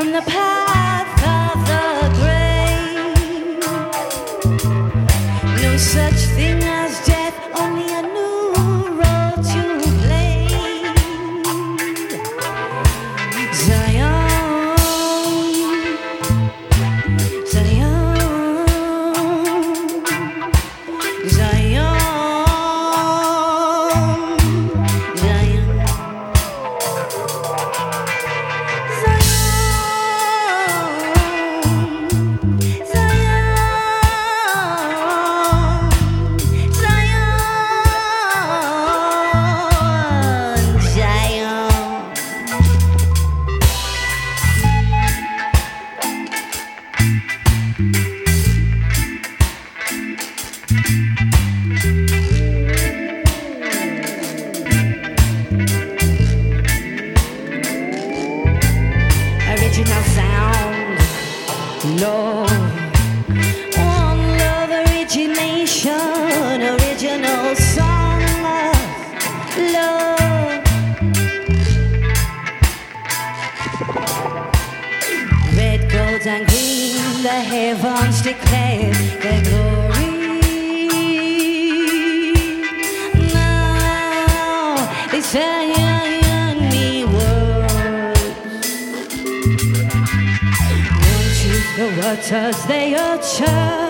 from the path one love original song, love. Red, gold, and green, the heavens declare their glory. Now the waters they utter? There's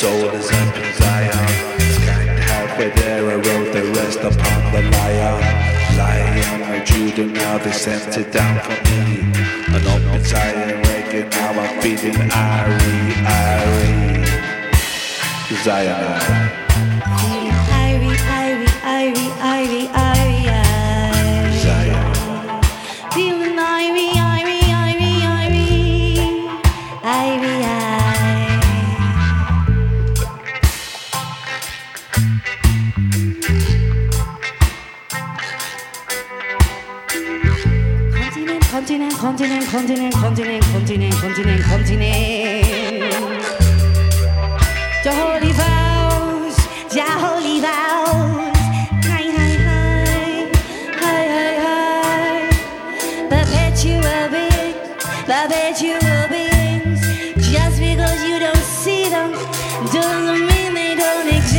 soul is in Zion. Scanned halfway there, I wrote the rest upon the lion. Lion of Judah, now they sent it down for me. Up in Zion, waking, now I'm feeling airy, airy. Zion. Irie, Irie, Irie, Irie, Irie, Continent, continent, continent, continent, continent, continent. The holy vows, the holy vows. Hi, hi, hi, hi, hi, hi. Perpetual beings, perpetual beings. Just because you don't see them doesn't mean they don't exist.